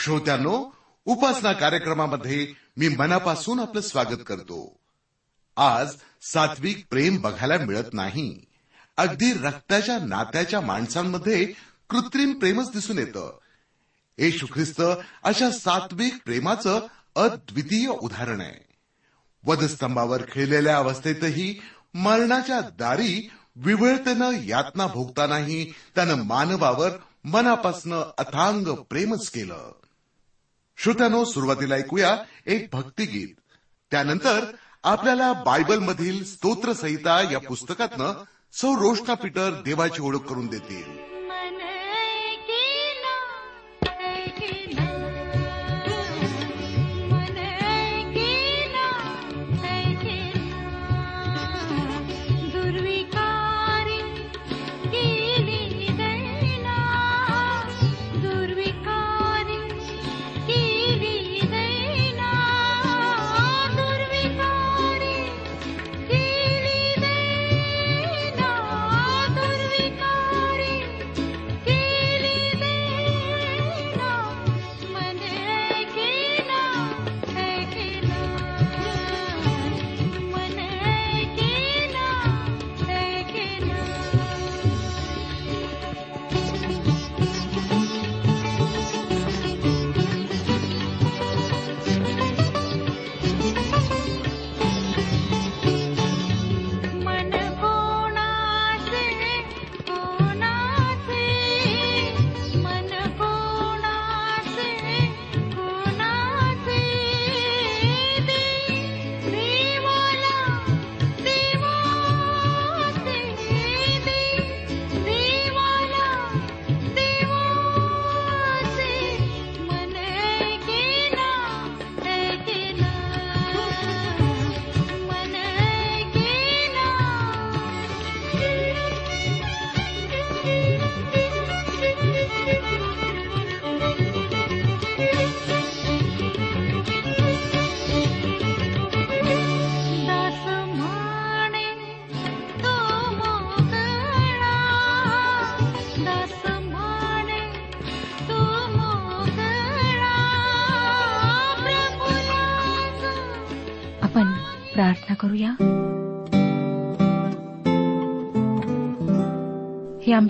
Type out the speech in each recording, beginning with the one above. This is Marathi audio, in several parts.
श्रोत्यांनो उपासना कार्यक्रमामध्ये मी मनापासून आपलं स्वागत करतो. आज सात्विक प्रेम बघायला मिळत नाही. अगदी रक्ताच्या नात्याच्या माणसांमध्ये कृत्रिम प्रेमच दिसून येतं. येशू ख्रिस्त अशा सात्विक प्रेमाचं अद्वितीय उदाहरण आहे. वधस्तंभावर खेळलेल्या अवस्थेतही मरणाच्या दारी विवळतेनं यातना भोगतानाही त्यानं मानवावर मनापासनं अथांग प्रेमच केलं. श्रोत्यानो सुरुवातीला ऐकूया एक भक्तिगीत. त्यानंतर आपल्याला बायबलमधील स्तोत्रसहिता या पुस्तकातनं सौ रोशना पीटर देवाची ओळख करून देतील.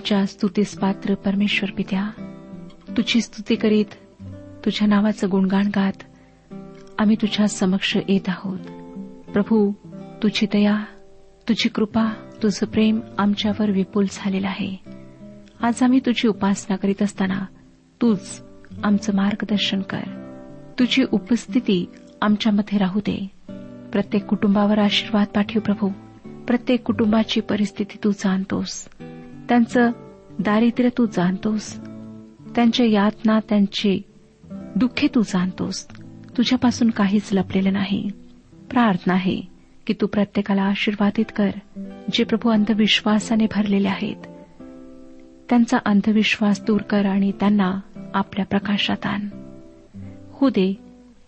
आमच्या स्तुतीस पात्र परमेश्वर पित्या तुझी स्तुती करीत तुझ्या नावाचं गुणगान गात आम्ही तुझ्या समक्ष येत आहोत. प्रभू तुझी दया तुझी कृपा तुझं प्रेम आमच्यावर विपुल झालेलं आहे. आज आम्ही तुझी उपासना करीत असताना तूच आमचं मार्गदर्शन कर. तुझी उपस्थिती आमच्यामध्ये राहू दे. प्रत्येक कुटुंबावर आशीर्वाद पाठव प्रभू. प्रत्येक कुटुंबाची परिस्थिती तू जाणतोस. त्यांचं दारिद्र्य तू जाणतोस. त्यांच्या यातना त्यांची दुःखे तू जाणतोस. तुझ्यापासून काहीच लपलेलं नाही. प्रार्थना आहे की तू प्रत्येकाला आशीर्वादित कर जे प्रभू अंधविश्वासाने भरलेले आहेत. त्यांचा अंधविश्वास दूर कर आणि त्यांना आपल्या प्रकाशात आण. होऊ दे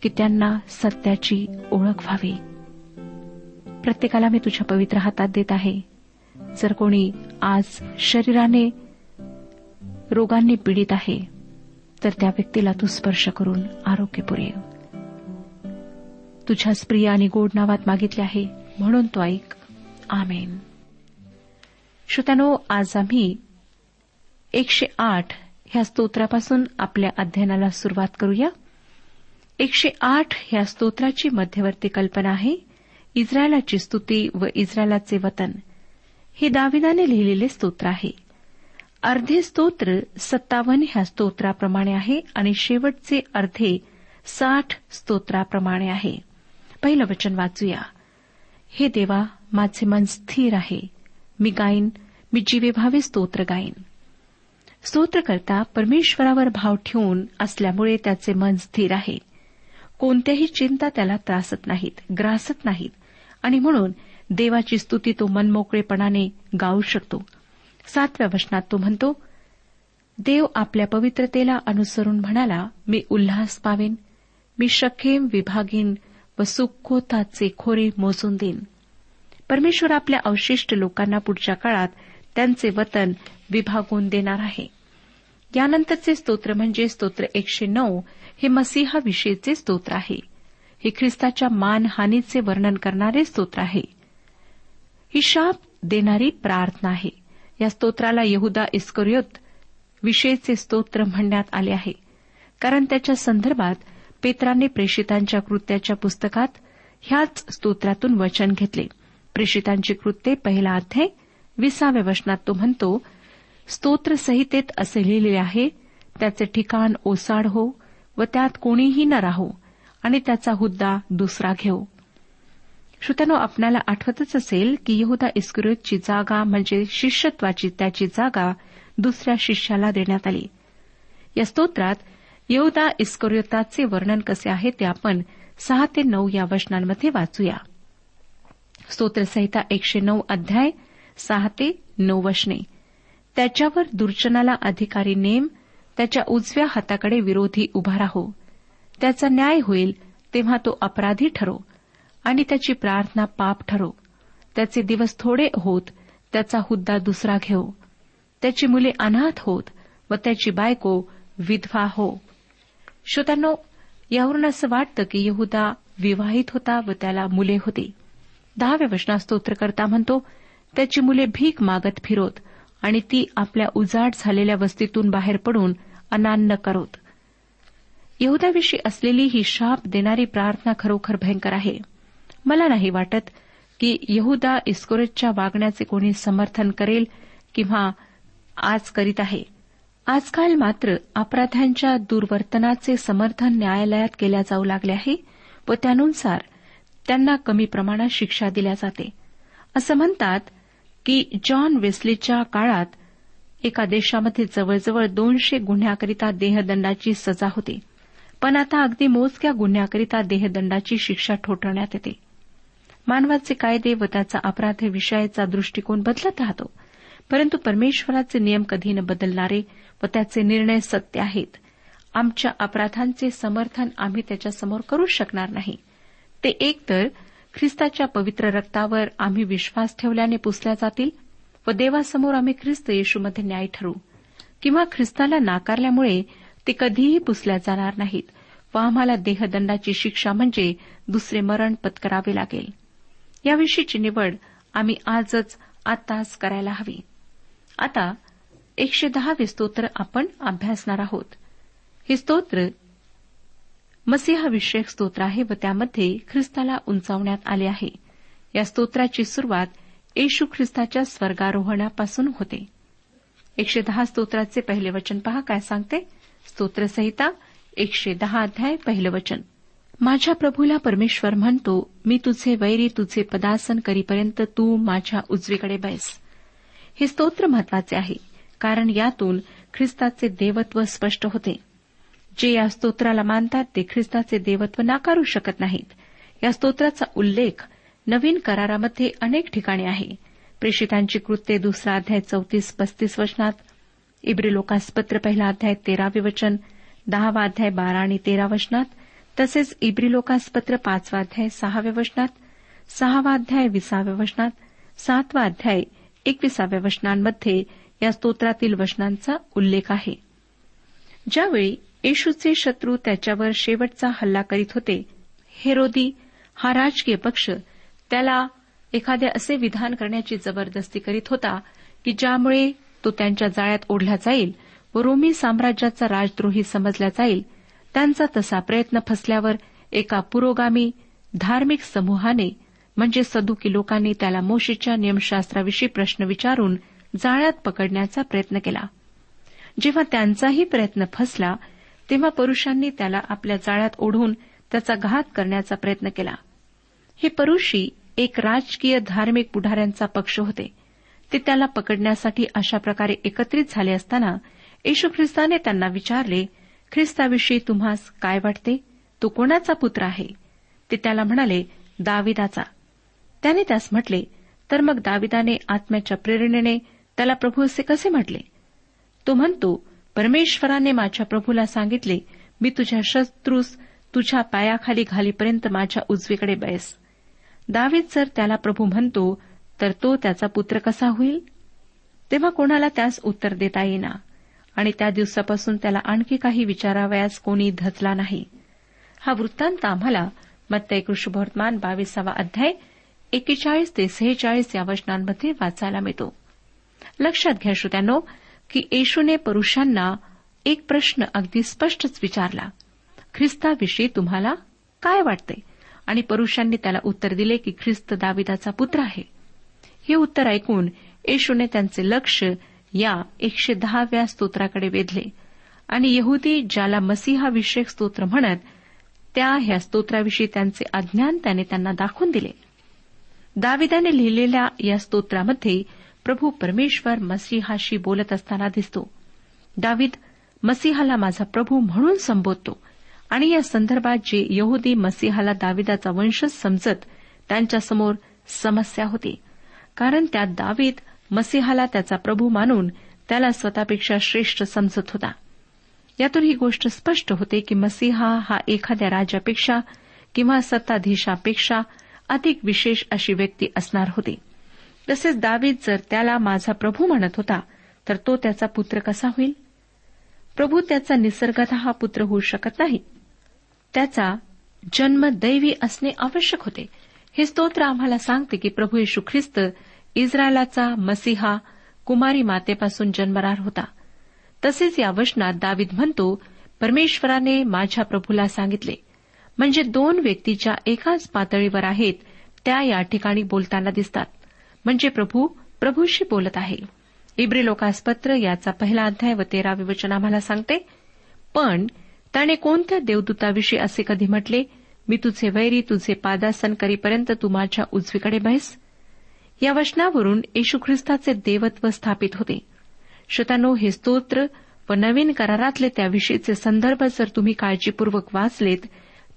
की त्यांना सत्याची ओळख व्हावी. प्रत्येकाला मी तुझ्या पवित्र हातात देत आहे. जर कोणी आज शरीराने रोगांनी पीडित आहे तर त्या व्यक्तीला तू स्पर्श करून आरोग्य पुरे तुझ्या प्रिय आणि गोड नावात मागितले आहे म्हणून तो ऐक. आमेन. श्रोत्यानो आज आम्ही एकशे आठ ह्या स्तोत्रापासून आपल्या अध्ययनाला सुरुवात करूया. एकशे आठ ह्या स्तोत्राची मध्यवर्ती कल्पना आहे इस्रायलाची स्तुती व इस्रायलाचे वतन. हे दाविदाने लिहिलेले स्तोत्र आहे. अर्धे स्तोत्र सत्तावन्न ह्या स्तोत्राप्रमाणे आहे आणि शेवटचे अर्धे साठ स्तोत्राप्रमाणे आहे. पहिलं वचन वाचूया. हे देवा माझे मन स्थिर आहे. मी गाईन मी जीवेभावे स्तोत्र गाईन. स्तोत्रकर्ता परमेश्वरावर भाव ठेवून असल्यामुळे त्याचे मन स्थिर आहे. कोणत्याही चिंता त्याला त्रासत नाहीत ग्रासत नाहीत. आणि म्हणून देवाची स्तुती तो मनमोकळेपणाने गाऊ शकतो. सातव्या वचनात तो म्हणतो देव आपल्या पवित्रतेला अनुसरून म्हणाला मी उल्हास पावेन मी शखेम विभागीन व सुखोताचे खोरे मोजून देईन. परमेश्वर आपल्या अवशिष्ट लोकांना पुढच्या काळात त्यांचे वतन विभागून देणार आहे. यानंतरचे स्तोत्र म्हणजे स्तोत्र एकशे नऊ हे मसीहाविषयीचे स्तोत्र आहे. हे ख्रिस्ताच्या मानहानीचे वर्णन करणारे स्तोत्र आहे. ही शाप देणारी प्रार्थना आहे. या स्तोत्राला यहुदा इस्करियोत विषयीचे स्तोत्र म्हणण्यात आले आहे. कारण त्याच्या संदर्भात पेत्राने प्रेषितांच्या कृत्याच्या पुस्तकात ह्याच स्तोत्रातून वचन घेतले. प्रेषितांची कृत्ये पहिला अध्याय विसाव्या वचनात तो म्हणतो स्तोत्रसंहितेत असे लिहिलेले आहे त्याचे ठिकाण ओसाड हो व त्यात कोणीही न राहो आणि त्याचा हुद्दा दुसरा घेऊ श्रोत्यानो आपल्याला आठवतच असेल की यहदा इस्क्रियोतची जागा म्हणजे शिष्यत्वाची त्याची जागा दुसऱ्या शिष्याला देण्यात आली. या स्तोत्रात यहदा इस्करियोताचे वर्णन कसे आहे ते आपण सहा ते नऊ या वचनांमध्ये वाचूया. स्तोत्रसंहिता एकशे नऊ अध्याय सहा ते नऊ वचने. त्याच्यावर दुर्जनाला अधिकारी नेम त्याच्या उजव्या हाताकडे विरोधी उभा राहो. त्याचा न्याय होईल तेव्हा तो अपराधी ठरो. आणि त्याची प्रार्थना पाप ठरो. त्याचे दिवस थोडे होत त्याचा हुद्दा दुसरा घेऊ. त्याची मुले अनाथ होत व त्याची बायको विधवा हो. श्रोत्यांनो यावरून असं वाटतं की यहुदा विवाहित होता व त्याला मुले होती. दहाव्या वचनात स्तोत्रकर्ता म्हणतो त्याची मुले भीक मागत फिरोत आणि ती आपल्या उजाड झालेल्या वस्तीतून बाहेर पडून अनान्न करोत. यहुदाविषयी असलेली ही शाप देणारी प्रार्थना खरोखर भयंकर आहे. मला नाही वाटत की यहुदा इस्कोरेटच्या वागण्याचे कोणी समर्थन करेल किंवा आज करीत आहे. आजकाल मात्र अपराध्यांच्या दुर्वर्तनाचे समर्थन न्यायालयात केल्या जाऊ लागले आहे व त्यानुसार त्यांना कमी प्रमाणात शिक्षा दिल्या जाते. असं म्हणतात की जॉन वेस्लीच्या काळात एका देशामध्ये जवळजवळ दोनशे गुन्ह्याकरिता देहदंडाची सजा होती. पण आता अगदी मोजक्या गुन्ह्याकरिता देहदंडाची शिक्षा ठोठवण्यात येते. मानवाचे कायदे व त्याचा अपराध विषयाचा दृष्टिकोन बदलत राहतो. परंतु परमेश्वराचे नियम कधी न बदलणारे व त्याचे निर्णय सत्य आहेत. आमच्या अपराधांचे समर्थन आम्ही त्याच्यासमोर करू शकणार नाही. ते एकतर ख्रिस्ताच्या पवित्र रक्तावर आम्ही विश्वास ठेवल्याने पुसल्या जातील व देवासमोर आम्ही ख्रिस्त येशूमध्ये न्याय ठरू. किंवा ख्रिस्ताला नाकारल्यामुळे ते कधीही पुसल्या जाणार नाहीत व आम्हाला देहदंडाची शिक्षा म्हणजे दुसरे मरण पत्करावे लागेल. याविषयीची निवड आम्ही आजच आताच करायला हवी. आता एकशे दहावे स्तोत्र आपण अभ्यासणार आहोत. हे स्तोत्र मसिहाविषयक स्तोत्र आहे व त्यामध्ये ख्रिस्ताला उंचावण्यात आले आहे. या स्तोत्राची सुरुवात येशू ख्रिस्ताच्या स्वर्गारोहणापासून होते. एकशे दहा स्तोत्राचे पहिले वचन पहा काय सांगते? स्तोत्रसहिता एकशे दहा अध्याय पहिलं वचन. माझ्या प्रभूला परमेश्वर म्हणतो मी तुझे वैरी तुझे पदासन करीपर्यंत तू माझ्या उजवीकडे बैस. हे स्तोत्र महत्त्वाचे आहे कारण यातून ख्रिस्ताचे देवत्व स्पष्ट होते. जे या स्तोत्राला मानतात ते ख्रिस्ताचे देवत्व नाकारू शकत नाहीत. या स्तोत्राचा उल्लेख नवीन करारामध्ये अनेक ठिकाणी आहे. प्रेषितांची कृत्ये दुसरा अध्याय चौतीस पस्तीस वचनात इब्रिलोकास पत्र पहिला अध्याय तेरावे वचन दहावा अध्याय बारा आणि तेरा वचनात तसेच इब्री लोकासपत्र पाचवा अध्याय सहाव्या वचनात सहावा अध्याय विसाव्या वचनात सातवा अध्याय एकविसाव्या वचनांमध्ये या स्तोत्रातील वचनांचा उल्लेख आहे. ज्यावेळी येशूचे शत्रू त्याच्यावर शेवटचा हल्ला करीत होते हेरोदी हा राजकीय पक्ष त्याला एखादे असे विधान करण्याची जबरदस्ती करीत होता की ज्यामुळे तो त्यांच्या जाळ्यात ओढला जाईल व रोमी साम्राज्याचा राजद्रोही समजला जाईल त्यांचा तसा प्रयत्न फसल्यावर एका पुरोगामी धार्मिक समूहाने म्हणजे सदुकी लोकांनी त्याला मोशीच्या नियमशास्त्राविषयी प्रश्न विचारून जाळ्यात पकडण्याचा प्रयत्न केला. जेव्हा त्यांचाही प्रयत्न फसला तेव्हा परुषांनी त्याला आपल्या जाळ्यात ओढून त्याचा घात करण्याचा प्रयत्न केला. हे परुषी एक राजकीय धार्मिक पुढाऱ्यांचा पक्ष होते. ते त्याला पकडण्यासाठी अशा प्रकारे एकत्रित झाले असताना येशू ख्रिस्ताने त्यांना विचारले ख्रिस्ताविषयी तुम्हास काय वाटते? तो कोणाचा पुत्र आहे? ते त्याला म्हणाले दाविदाचा. त्याने त्यास म्हटले तर मग दाविदाने आत्म्याच्या प्रेरणेने त्याला प्रभू असे कसे म्हटले? तो म्हणतो परमेश्वराने माझ्या प्रभूला सांगितले मी तुझ्या शत्रूस तुझ्या पायाखाली घालीपर्यंत माझ्या उजवीकडे बैस दावीद जर त्याला प्रभू म्हणतो तर तो त्याचा पुत्र कसा होईल? तेव्हा कोणाला त्यास उत्तर देता येईना. आणि त्या दिवसापासून त्याला आणखी काही विचारावयास कोणी धचला नाही. हा वृत्तांत आम्हाला मत्तय कृष्णवर्तमान बावीसावा अध्याय एकेचाळीस ते सेहेचाळीस या वचनांमध्ये वाचायला मिळतो. लक्षात घ्या श्रोत्यानो की येशूने पुरुषांना एक प्रश्न अगदी स्पष्टच विचारला. ख्रिस्ताविषयी तुम्हाला काय वाटते? आणि पुरुषांनी त्याला उत्तर दिले की ख्रिस्त दाविदाचा पुत्र आहे. हे उत्तर ऐकून येशूने त्यांचे लक्ष या एकशे दहाव्या स्तोत्राकडे वेधले. आणि यहुदी ज्याला मसीहाविषयक स्तोत्र म्हणत त्या ह्या स्तोत्राविषयी त्यांचे अज्ञान त्याने त्यांना दाखवून दिले. दाविदाने लिहिलेल्या या स्तोत्रामध्ये प्रभू परमेश्वर मसीहाशी बोलत असताना दिसतो. दावीद मसीहाला माझा प्रभू म्हणून संबोधतो. आणि या संदर्भात जे यहुदी मसीहाला दाविदाचा वंशज समजत त्यांच्यासमोर समस्या होती. कारण त्यात दावीद मसीहाला त्याचा प्रभू मानून त्याला स्वतःपेक्षा श्रेष्ठ समजत होता. यातून ही गोष्ट स्पष्ट होते की मसीहा हा एखाद्या राजापेक्षा किंवा सत्ताधीशापेक्षा अधिक विशेष अशी व्यक्ती असणार होती. तसेच दावीद जर त्याला माझा प्रभू म्हणत होता तर तो त्याचा पुत्र कसा होईल? प्रभू त्याचा निसर्गत हा पुत्र होऊ शकत नाही. त्याचा जन्म दैवी असणे आवश्यक होते. हे स्तोत्र आम्हाला सांगते की प्रभू येशू ख्रिस्त इस्रायलाचा मसीहा कुमारी मातेपासून जन्मरार होता. तसेच या वचनात दावीद म्हणतो परमेश्वराने माझ्या प्रभूला सांगितले म्हणजे दोन व्यक्तीच्या एकाच पातळीवर आहेत त्या या ठिकाणी बोलताना दिसतात. म्हणजे प्रभू प्रभूशी बोलत आहे. इब्री लोकासपत्र याचा पहिला अध्याय व तेरावे वचन आम्हाला सांगते पण त्याने कोणत्या देवदूताविषयी असे कधी म्हटले मी तुझे वैरी तुझे पादासन करीपर्यंत तू माझ्या उजवीकडे बैस या वचनावरून येशू ख्रिस्ताचे देवत्व स्थापित होते. श्रोतानो हे स्तोत्र व नवीन करारातले त्याविषयीचे संदर्भ जर तुम्ही काळजीपूर्वक वाचलेत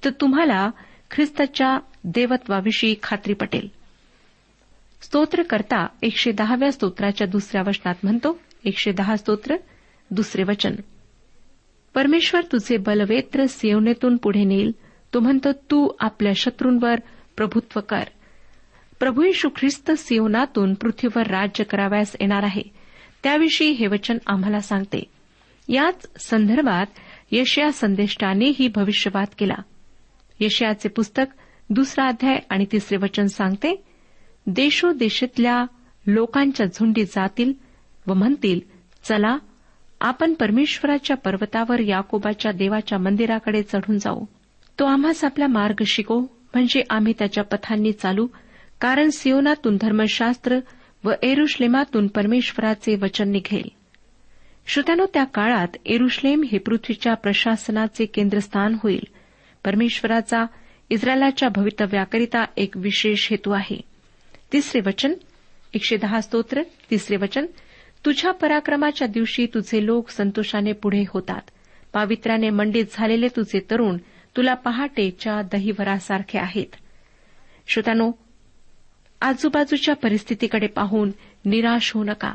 तर तुम्हाला ख्रिस्ताच्या देवत्वाविषयी खात्री पटेल. स्तोत्रकर्ता एकशे दहाव्या स्तोत्राच्या दुसऱ्या वचनात म्हणतो एकशे दहा स्तोत्र दुसरे वचन. परमेश्वर तुझे बलवेत्र सेवनेतून पुढे नेईल. तो म्हणतो तू आपल्या शत्रूंवर प्रभुत्व कर. प्रभू येशू ख्रिस्त सिवनातून पृथ्वीवर राज्य करावयास येणार आहे. त्याविषयी हे वचन आम्हाला सांगते. याच संदर्भात यशया संदेष्टानेही भविष्यवाद केला. यशयाचे पुस्तक दुसरा अध्याय आणि तिसरे वचन सांगते देशोदेशातल्या लोकांच्या झुंडी जातील व म्हणतील चला आपण परमेश्वराच्या पर्वतावर याकोबाच्या देवाच्या मंदिराकडे चढून जाऊ. तो आम्हास आपला मार्ग शिको म्हणजे आम्ही त्याच्या पथांनी चालू कारण सियोनातून धर्मशास्त्र व एरुश्लेमातून परमेश्वराचे वचन निघेल. श्रोत्यानो त्या काळात एरुश्लेम हे पृथ्वीच्या प्रशासनाचे केंद्रस्थान होईल. परमेश्वराचा इस्रायलाच्या भवितव्याकरिता एक विशेष हेतू आहे. तिसरे वचन एकशे दहा स्तोत्र तिसरे वचन तुझ्या पराक्रमाच्या दिवशी तुझे लोक संतोषाने पुढे होतात. पावित्र्याने मंडित झालेले तुझे तरुण तुला पहाटेच्या दहिवरासारखे आहेत. श्रोत्यानो आजूबाजूच्या परिस्थितीकडे पाहून निराश होऊ नका.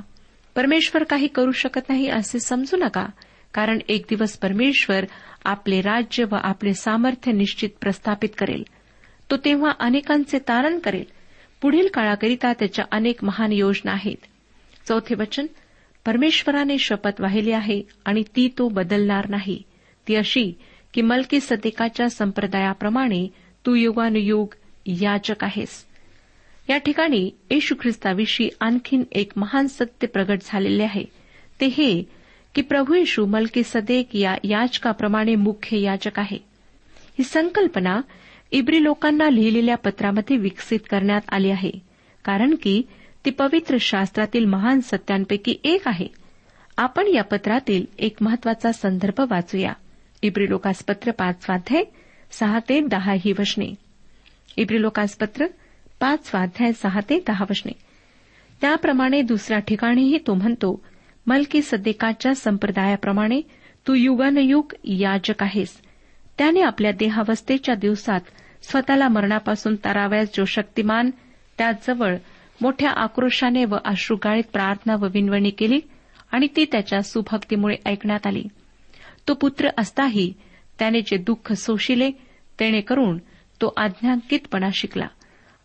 परमेश्वर काही करू शकत नाही असे समजू नका कारण एक दिवस परमेश्वर आपले राज्य व आपले सामर्थ्य निश्चित प्रस्थापित करेल. तो तेव्हा अनेकांचे तारण करेल. पुढील काळाकरिता त्याच्या अनेक महान योजना आहेत. चौथे वचन परमेश्वराने शपथ वाहिली आहे आणि ती तो बदलणार नाही. ती अशी की मलकी सदेकाच्या संप्रदायाप्रमाणे तू युगानुयुग याचक आहेस. या ठिकाणी येशू ख्रिस्ताविषयी आणखीन एक महान सत्य प्रगट झालेले आहे. ते हे की प्रभू येशू मलकी सदेक या याचकाप्रमाणे मुख्य याचक आहे. ही संकल्पना इब्री लोकांना लिहिलेल्या पत्रामध्ये विकसित करण्यात आली आहे कारण की ती पवित्र शास्त्रातील महान सत्यांपैकी एक आहे. आपण या पत्रातील एक महत्त्वाचा संदर्भ वाचूया. इब्री लोकासपत्र पाच स्वाध्याय सहा ते दहा ही वचने. इब्री लोकासपत्र पाच स्वाध्याय सहा ते दहा वचने त्याप्रमाणे दुसऱ्या ठिकाणीही तो म्हणतो मलकी सद्देकाच्या संप्रदायाप्रमाणे तू युगानयुग याजक आहेस. त्याने आपल्या देहावस्थेच्या दिवसात स्वतःला मरणापासून तारावयास जो शक्तिमान त्याजवळ मोठ्या आक्रोशाने व अश्रुगाळीत प्रार्थना व विनवणी केली आणि ती त्याच्या सुभक्तीमुळे ऐकण्यात आली. तो पुत्र असताही त्याने जे दुःख सोशिले तेणे करून तो आज्ञांकितपणा शिकला.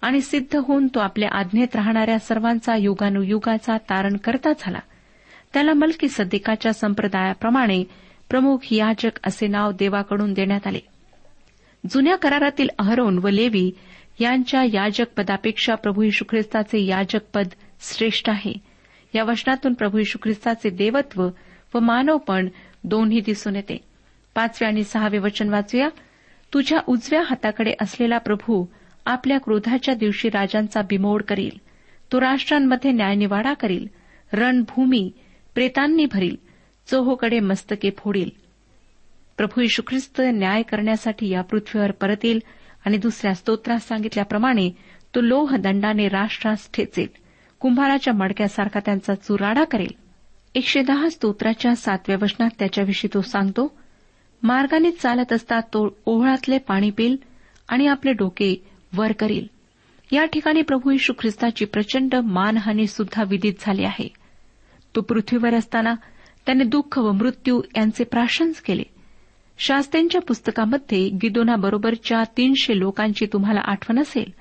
आणि सिद्ध होऊन तो आपल्या आज्ञेत राहणाऱ्या सर्वांचा युगानुयुगाचा तारण करता झाला. त्याला मलकी सद्दिकाच्या संप्रदायाप्रमाणे प्रमुख याजक असे नाव देवाकडून देण्यात आले. जुन्या करारातील अहरोन व लेवी यांच्या याजक पदापेक्षा प्रभू यशू ख्रिस्ताचे याजक पद श्रेष्ठ आहे. या वचनातून प्रभू यशू ख्रिस्ताचे देवत्व व मानवपण दोन्ही दिसून येते. पाचवे आणि सहावे वचन वाचूया. तुझ्या उजव्या हाताकडे असलेला प्रभू आपल्या क्रोधाच्या दिवशी राजांचा बिमोड करील. तो राष्ट्रांमध्ये न्यायनिवाडा करील. रणभूमी प्रेतांनी भरील. चोहोकडे मस्तके फोडील. प्रभू यशू ख्रिस्त न्याय करण्यासाठी या पृथ्वीवर परत येईल आणि दुसऱ्या स्तोत्रात सांगितल्याप्रमाणे तो लोहदंडाने राष्ट्रास ठेचेल. कुंभाराच्या मडक्यासारखा त्यांचा चुराडा करेल. एकशे दहा स्तोत्राच्या सातव्या वचनात त्याच्याविषयी तो सांगतो मार्गाने चालत असता तो ओहळातले पाणी पिल आणि आपले डोके वर करील. या ठिकाणी प्रभू यशू ख्रिस्ताची प्रचंड मानहानी सुद्धा विदित झाली आहे. तो पृथ्वीवर असताना त्याने दुःख व मृत्यू यांचे प्राशंस केले. शास्त्रींच्या पुस्तकामध्ये गिदोनाबरोबरच्या तीनशे लोकांची तुम्हाला आठवण असेल.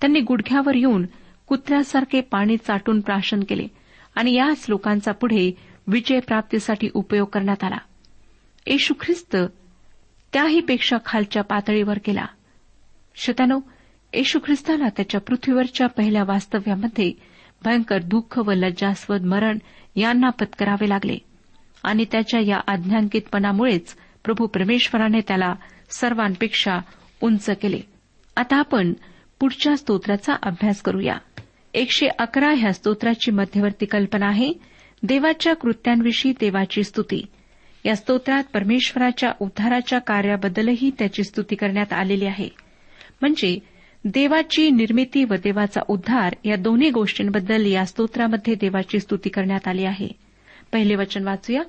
त्यांनी गुडघ्यावर येऊन कुत्र्यासारखे पाणी चाटून प्राशन केले आणि याच लोकांचा पुढे विजय प्राप्तीसाठी उपयोग करण्यात आला. येशू ख्रिस्त त्याहीपेक्षा खालच्या पातळीवर गेला. शतानो येशू ख्रिस्ताला त्याच्या पृथ्वीवरच्या पहिल्या वास्तव्यामध्ये भयंकर दुःख व लज्जास्वद मरण यांना पत्करावे लागले. आणि त्याच्या या अज्ञांकितपणामुळेच प्रभू परमेश्वराने त्याला सर्वांपेक्षा उंच केले. आता आपण पुढच्या स्तोत्राचा अभ्यास करूया. एकशे अकरा ह्या स्तोत्राची मध्यवर्ती कल्पना आहे. देवाच्या कृत्यांविषयी देवाची स्तुती. या स्तोत्रात परमेश्वराच्या उद्धाराच्या कार्याबद्दलही त्याची स्तुती करण्यात आलेली आहे. म्हणजे देवाची निर्मिती व देवाचा उद्धार या दोन्ही गोष्टींबद्दल या स्तोत्रामध्ये देवाची स्तुती करण्यात आली आहे. पहिले वचन वाचूया.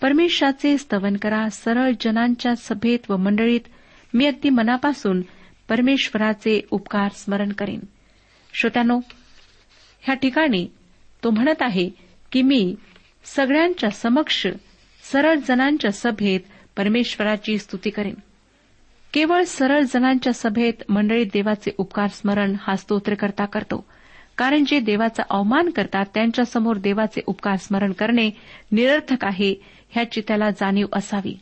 परमेश्वराचे स्तवन करा सरळ जनांच्या सभेत व मंडळीत मी अगदी मनापासून परमेश्वराचे उपकार स्मरण करेन. श्रोत्यानो ह्या ठिकाणी तो म्हणत आहे की मी सगळ्यांच्या समक्ष सरळ जनांच्या सभेत परमेश्वराची स्तुती करेन. केवळ सरळ जणांच्या सभेत मंडळीत देवाचे उपकार स्मरण हा स्तोत्रकर्ता करतो. कारण जे देवाचा अवमान करतात त्यांच्यासमोर देवाचे उपकार स्मरण करणे निरर्थक आहे ह्याची त्याला जाणीव असावी.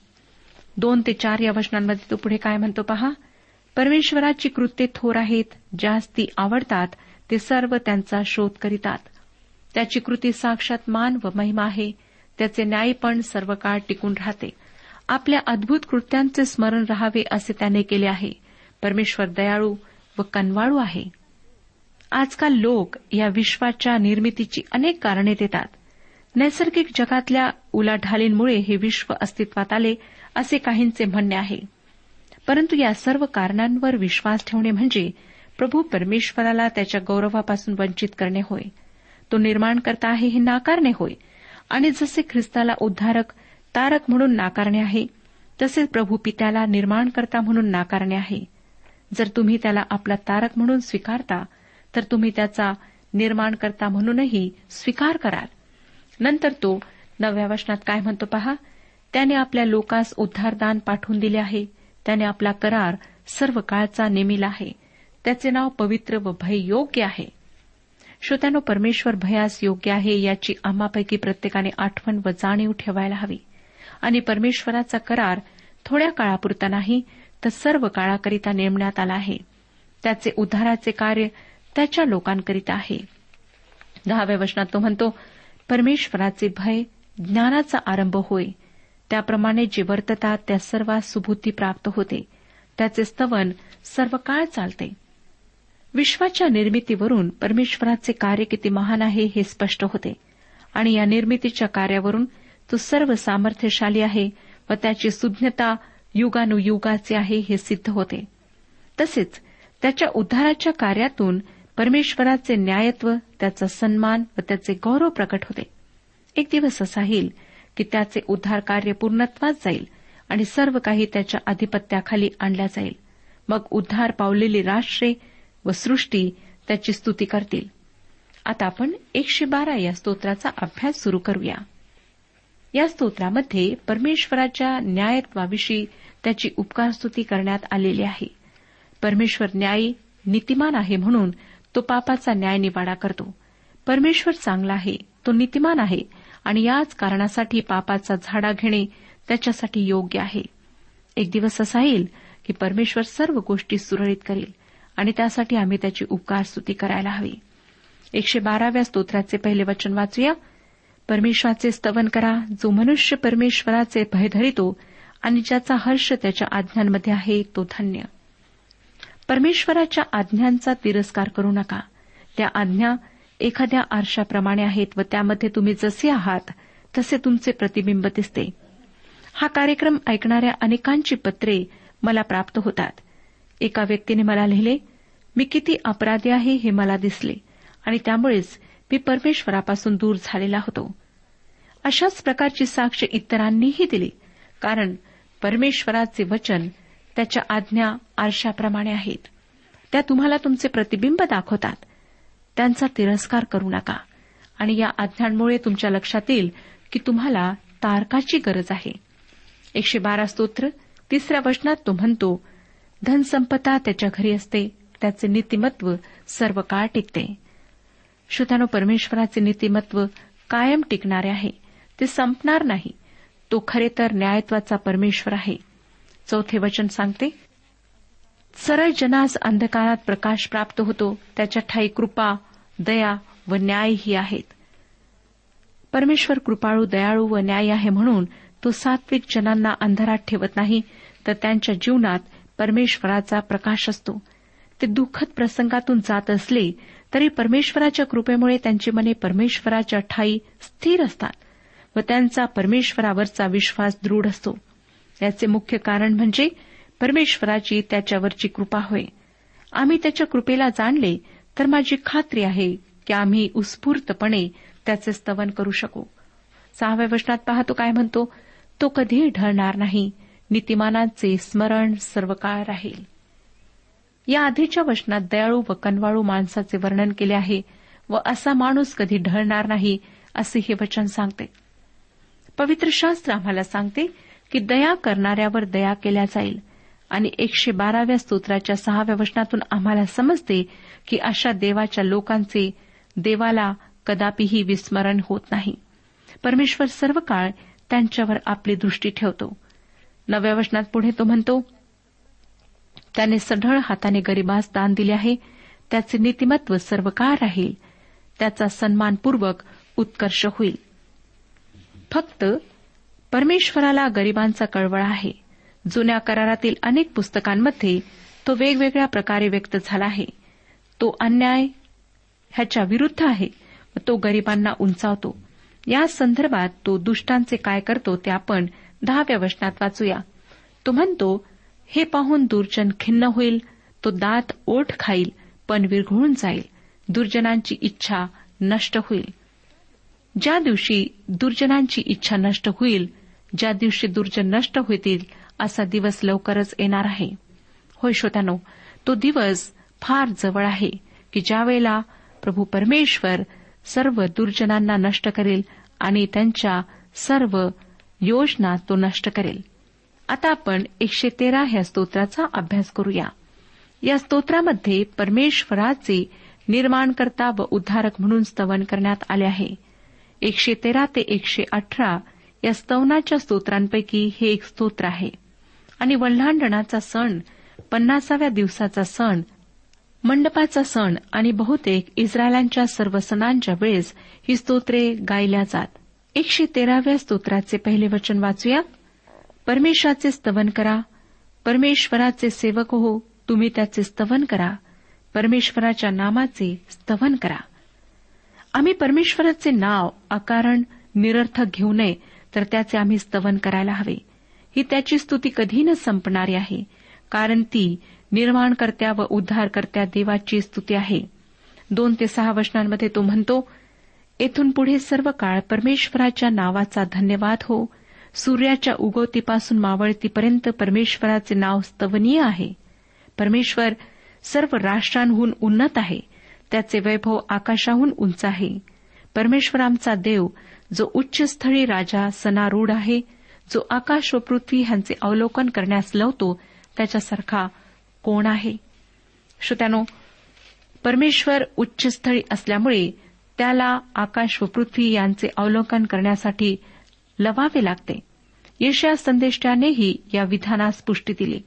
दोन ते चार या वचनांमध्ये तो पुढे काय म्हणतो पहा? परमेश्वराची कृत्ये थोर आहेत ज्यास ती आवडतात ते सर्व त्यांचा शोध करीतात. त्याची कृती साक्षात मान व महिमा आहे त्याचे न्यायपण सर्व काळ टिकून राहते. आपल्या अद्भुत कृत्यांचे स्मरण राहावे असे त्याने केले आहे. परमेश्वर दयाळू व कनवाळू आहे. आजकाल लोक या विश्वाच्या निर्मितीची अनेक कारणे देतात. नैसर्गिक जगातल्या उलाढालींमुळे हे विश्व अस्तित्वात आले असे काहींचे म्हणणे आहे. परंतु या सर्व कारणांवर विश्वास ठेवणे म्हणजे प्रभू परमेश्वराला त्याच्या गौरवापासून वंचित करणे होय. तो निर्माण करता आहे हे नाकारणे होय. आणि जसे ख्रिस्ताला उद्धारक तारक म्हणून नाकारणे आहे तसेच प्रभू पित्याला निर्माणकर्ता म्हणून नाकारणे आहे. जर तुम्ही त्याला आपला तारक म्हणून स्वीकारता तर तुम्ही त्याचा निर्माणकर्ता म्हणूनही स्वीकार कराल. नंतर तो नव्या वचनात काय म्हणतो पहा त्याने आपल्या लोकांस उद्धारदान पाठवून दिले आहे त्याने आपला करार सर्व काळचा नेमिला आहे त्याचे नाव पवित्र व भययोग्य आहे. श्रोत्यानो परमेश्वर भयास योग्य आहे याची आम्हापैकी प्रत्येकाने आठवण व जाणीव ठेवायला हवी. आणि परमेश्वराचा करार थोड्या काळापुरता नाही तर सर्व काळाकरिता नेमण्यात आला आहे. त्याचे उद्धाराचे कार्य त्याच्या लोकांकरिता आहे. दहाव्या वचनात तो म्हणतो परमेश्वराचे भय ज्ञानाचा आरंभ होय. त्याप्रमाणे जे वर्ततात त्या सर्वात सुबुद्धी प्राप्त होते. त्याचे स्तवन सर्व काळ चालते. विश्वाच्या निर्मितीवरून परमेश्वराचे कार्य किती महान आहे हे स्पष्ट होते. आणि या निर्मितीच्या कार्यावरून तो सर्व सामर्थ्यशाली आहे व त्याची सुज्ञता युगानुयुगाचे आहे हे सिद्ध होते. तसेच त्याच्या उद्धाराच्या कार्यातून परमेश्वराचे न्यायत्व त्याचा सन्मान व त्याचे गौरव प्रकट होते. एक दिवस असा येईल की त्याचे उद्धार कार्य पूर्णत्वात जाईल आणि सर्व काही त्याच्या अधिपत्याखाली आणल्या जाईल. मग उद्धार पावलेली राष्ट्रे व सृष्टी त्याची स्तुती करतील. आता आपण एकशे बारा या स्तोत्राचा अभ्यास सुरू करूया. या स्तोत्रामध्ये परमेश्वराच्या न्यायत्वाविषयी त्याची उपकारस्तुती करण्यात आलेली आहे. परमेश्वर न्यायी नीतिमान आहे म्हणून तो पापाचा न्याय निवाडा करतो. परमेश्वर चांगला आहे तो नीतिमान आहे आणि याच कारणासाठी पापाचा झाडा घेणे त्याच्यासाठी योग्य आहे. एक दिवस असा येईल की परमेश्वर सर्व गोष्टी सुरळीत करेल आणि त्यासाठी आम्ही त्याची उपकार स्तुती करायला हवी. एकशे बाराव्या स्तोत्राचे पहिले वचन वाचूया. परमेश्वराचे स्तवन करा जो मनुष्य परमेश्वराचे भय धरितो आणि ज्याचा हर्ष त्याच्या आज्ञांमध्ये आहे तो धन्य. परमेश्वराच्या आज्ञांचा तिरस्कार करू नका. त्या आज्ञा एखाद्या आरशाप्रमाणे आहेत व त्यामध्ये तुम्ही जसे आहात तसे तुमचे प्रतिबिंब दिसते. हा कार्यक्रम ऐकणाऱ्या अनेकांची पत्रे मला प्राप्त होतात. एका व्यक्तीने मला लिहिले मी किती अपराधी आहे हे मला दिसले आणि त्यामुळेच मी परमेश्वरापासून दूर झालेला होतो. अशाच प्रकारची साक्ष इतरांनीही दिली. कारण परमेश्वराचे वचन त्याच्या आज्ञा आरशाप्रमाणे आहेत. त्या तुम्हाला तुमचे प्रतिबिंब दाखवतात. त्यांचा तिरस्कार करू नका. आणि या आज्ञांमुळे तुमच्या लक्षात येईल की तुम्हाला तारकाची गरज आहे. एकशे बारा स्तोत्र तिसऱ्या वचनात तो म्हणतो धनसंपदा त्याच्या घरी असते. त्याचे नीतिमत्व सर्व काळ टिकते. श्रोत्यानो परमेश्वराचे नीतिमत्व कायम टिकणारे आहे. ते संपणार नाही. तो खरे तर न्यायत्वाचा परमेश्वर आहे. चौथे वचन सांगते सरळ जनास अंधकारात प्रकाश प्राप्त होतो त्याच्या ठाई कृपा दया व न्याय ही आहेत. परमेश्वर कृपाळू दयाळू व न्याय आहे म्हणून तो सात्विक जनांना अंधारात ठेवत नाही तर त्यांच्या जीवनात परमेश्वराचा प्रकाश असतो. ते दुःखद प्रसंगातून जात असले तरी परमेश्वराच्या कृपेमुळे त्यांची मने परमेश्वराच्या ठाई स्थिर असतात. व त्यांचा परमेश्वरावरचा विश्वास दृढ असतो. याचे मुख्य कारण म्हणजे परमेश्वराची त्याच्यावरची कृपा होय. आम्ही त्याच्या कृपेला जाणले तर माझी खात्री आहे की आम्ही उत्स्फूर्तपणे त्याचे स्तवन करू शकू. सहाव्या वचनात पाहतो काय म्हणतो? तो कधीही ढळणार नाही. नीतिमानांचे स्मरण सर्व काळ राहील. या आधीच्या वचनात दयाळू व कनवाळू माणसाचे वर्णन केले आहे व असा माणूस कधी ढळणार नाही असे हे वचन सांगते. पवित्र शास्त्र आम्हाला सांगते की दया करणाऱ्यावर दया केल्या जाईल. आणि एकशे बाराव्या स्तोत्राच्या सहाव्या वचनातून आम्हाला समजते की अशा देवाच्या लोकांचे देवाला कदापिही विस्मरण होत नाही. परमेश्वर सर्व काळ त्यांच्यावर आपली दृष्टी ठेवतो. नव्या वचनात पुढे तो म्हणतो त्याने सढळ हाताने गरिबास दान दिले आहे. त्याचे नीतिमत्व सर्व काळ राहील. त्याचा सन्मानपूर्वक उत्कर्ष होईल. फक्त परमेश्वराला गरिबांचा कळवळ आहे. जुन्या करारातील अनेक पुस्तकांमध्ये तो वेगवेगळ्या प्रकारे व्यक्त झाला आहे. तो अन्याय ह्याच्या विरुद्ध आहे. तो गरिबांना उंचावतो. या संदर्भात तो दुष्टांचे काय करतो ते आपण दहाव्या वचनात वाचूया. तो म्हणतो हे पाहून दुर्जन खिन्न होईल तो दात ओठ खाईल पण विरघळून जाईल. दुर्जनांची इच्छा नष्ट होईल. ज्या दिवशी दुर्जनांची इच्छा नष्ट होईल ज्या दिवशी दुर्जन नष्ट होतील असा दिवस लवकरच येणार आहे. होय श्रोत्यानो तो दिवस फार जवळ आहे की ज्यावेळेला प्रभू परमेश्वर सर्व दुर्जनांना नष्ट करेल आणि त्यांच्या सर्व योजना तो नष्ट करेल. आता आपण एकशे तेरा ह्या स्तोत्राचा अभ्यास करूया. या स्तोत्रामध्ये परमेश्वराचे निर्माणकर्ता व उद्धारक म्हणून स्तवन करण्यात आले आहे. एकशे तेरा ते एकशे अठरा या स्तवनाच्या स्तोत्रांपैकी हे एक स्तोत्र आहे. आणि वल्हांडणाचा सण पन्नासाव्या दिवसाचा सण मंडपाचा सण आणि बहुतेक इस्रायलांच्या सर्व सणांच्या वेळेस ही स्तोत्रे गायल्या जात. एकशे तेराव्या स्तोत्राचे पहिले वचन वाचूया. परमेश्वराचे स्तवन करा. परमेश्वराचे सेवक हो तुम्ही त्याचे स्तवन करा. परमेश्वराच्या नामाचे स्तवन करा. आम्ही परमेश्वराचे नाव अकारण निरर्थक घेऊ नये तर त्याचे आम्ही स्तवन करायला हवे. ही त्याची स्तुती कधी न संपणारी आहे कारण ती निर्माणकर्त्या व उद्धारकर्त्या देवाची स्तुती आहे. दोन ते सहा वचनांमध्ये तो म्हणतो येथून पुढे सर्व काळ परमेश्वराच्या नावाचा धन्यवाद हो. सूर्याच्या उगवतीपासून मावळतीपर्यंत परमेश्वराचे नाव स्तवनीय आहे. परमेश्वर सर्व राष्ट्रांहून उन्नत आहे. त्याचे वैभव आकाशाहून उंच आहे. परमेश्वर आमचा देव जो उच्चस्थळी राजा सनारूढ आहे जो आकाश व पृथ्वी ह्यांचे अवलोकन करण्यास लवतो त्याच्यासारखा कोण आहे? श्रोत्यानो परमेश्वर उच्चस्थळी असल्यामुळे त्याला आकाश व पृथ्वी यांचे अवलोकन करण्यासाठी लवावे लागते. येशया संदेष्ट्यानेही या विधानास पुष्टी दिली.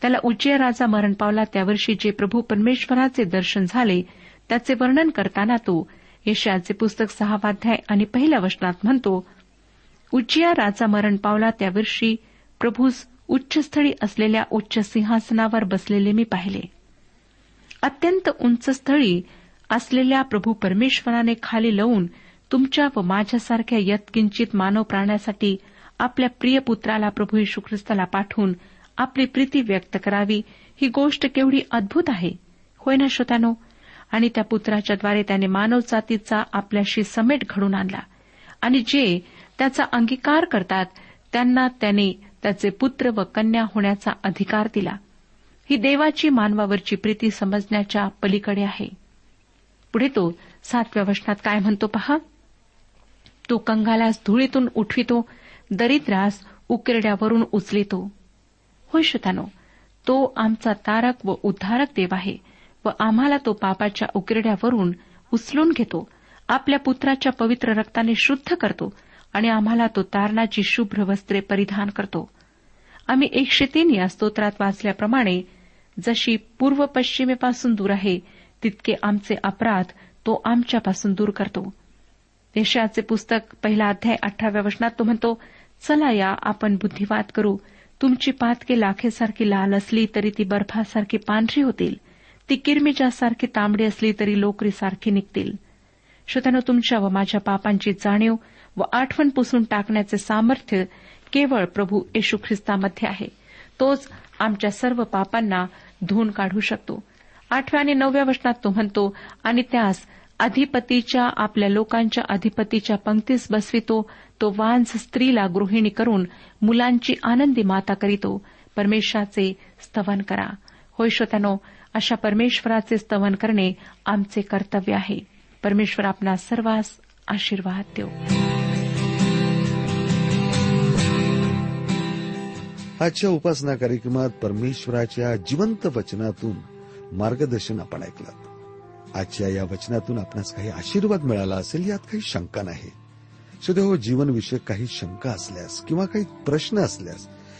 त्याला उज्जय राजा मरण पावला त्यावर्षी जे प्रभू परमेश्वराचे दर्शन झाले त्याचे वर्णन करताना तो यशयाचे पुस्तक सहावाध्याय आणि पहिल्या वचनात म्हणतो उज्जिया राजा मरण पावला त्यावर्षी प्रभूस उच्चस्थळी असलेल्या उच्च सिंहासनावर बसलेले मी पाहिले. अत्यंत उंच स्थळी असलेल्या प्रभू परमेश्वराने खाली लावून तुमच्या व माझ्यासारख्या यत्किंचित मानव प्राण्यासाठी आपल्या प्रिय पुत्राला प्रभू यशू ख्रिस्ताला पाठवून आपली प्रीती व्यक्त करावी. ही गोष्ट केवढी अद्भुत आहे. होय ना श्रोत्यानो? आणि त्या पुत्राच्याद्वारे त्याने मानवजातीचा आपल्याशी समेट घडून आणला. आणि जे त्याचा अंगीकार करतात त्यांना त्याने त्याचे पुत्र व कन्या होण्याचा अधिकार दिला. ही देवाची मानवावरची प्रीती समजण्याच्या पलीकडे आहे. पुढे तो सातव्या वचनात काय म्हणतो पहा? तो कंगालास धुळीतून उठवितो दरिद्रास उकेरड्यावरून उचलितो. होय श्रोतानो तो आमचा तारक व उद्धारक देव आहे. व आम्हाला तो पापाच्या उकिरड्यावरून उचलून घेतो. आपल्या पुत्राच्या पवित्र रक्ताने शुद्ध करतो आणि आम्हाला तो तारणाची शुभ्र वस्त्रे परिधान करतो. आम्ही एकशे तीन या स्तोत्रात वाचल्याप्रमाणे जशी पूर्व पश्चिमेपासून दूर आहे तितके आमचे अपराध तो आमच्यापासून दूर करतो. यशयाचे पुस्तक पहिला अध्याय अठराव्या वचनात तो म्हणतो चला या आपण बुद्धिवाद करू. तुमची पातके लाखेसारखी लाल असली तरी ती बर्फासारखी पांढरी होतील. ती किरमिजासारखी तांबडी असली तरी लोकरीसारखी निघतील. श्रोत्यानं तुमच्या व माझ्या पापांची जाणीव व आठवण पुसून टाकण्याचे सामर्थ्य केवळ प्रभू येशू ख्रिस्तामध्ये आहे. तोच आमच्या सर्व पापांना धुवून काढू शकतो. आठव्या आणि नवव्या वचनात तो म्हणतो आणि त्यास अधिपतीच्या आपल्या लोकांच्या अधिपतीच्या पंक्तीस बसवितो तो वांझ स्त्रीला गृहिणी करून मुलांची आनंदी माता करीतो. परमेश्वराचे स्तवन करा. होय श्रोत्यानो अशा परमेश्वराचे स्तवन करणे आमचे कर्तव्य आहे. परमेश्वर आपला सर्वांस आशीर्वाद देऊ. आजच्या उपासना कार्यक्रमात परमेश्वराच्या जिवंत वचनातून मार्गदर्शन आपण ऐकलं. आजच्या या वचनातून आपणास काही आशीर्वाद मिळाला असेल यात काही शंका नाही. सुदैव जीवनविषयक काही शंका असल्यास किंवा काही प्रश्न असल्यास